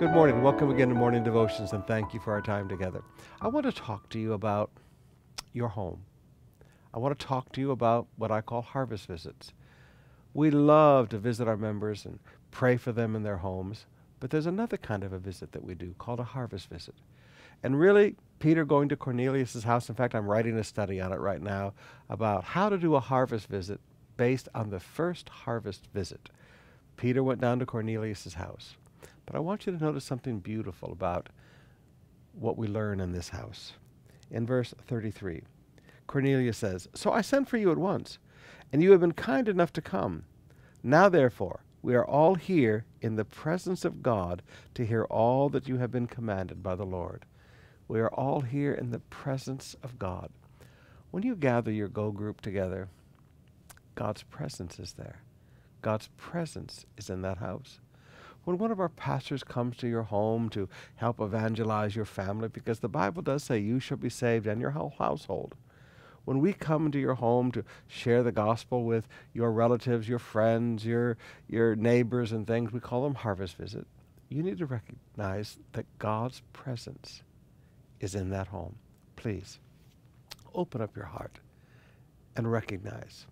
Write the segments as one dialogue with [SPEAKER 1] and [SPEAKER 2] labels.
[SPEAKER 1] Good morning. Welcome again to Morning Devotions, and thank you for our time together. I want to talk to you about your home. I want to talk to you about what I call harvest visits. We love to visit our members and pray for them in their homes, but there's another kind of a visit that we do called a harvest visit. And really, Peter going to Cornelius' house, in fact, I'm writing a study on it right now about how to do a harvest visit based on the first harvest visit. Peter went down to Cornelius' house. But I want you to notice something beautiful about what we learn in this house. In verse 33, Cornelius says, So I sent for you at once, and you have been kind enough to come. Now, therefore, we are all here in the presence of God to hear all that you have been commanded by the Lord. We are all here in the presence of God. When you gather your Go group together, God's presence is there. God's presence is in that house when one of our pastors comes to your home to help evangelize your family, because the Bible does say you shall be saved and your whole household. When we come into your home to share the gospel with your relatives, your friends, your, your neighbors, and things, we call them harvest visit. You need to recognize that God's presence is in that home. Please open up your heart and recognize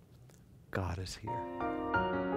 [SPEAKER 1] God is here.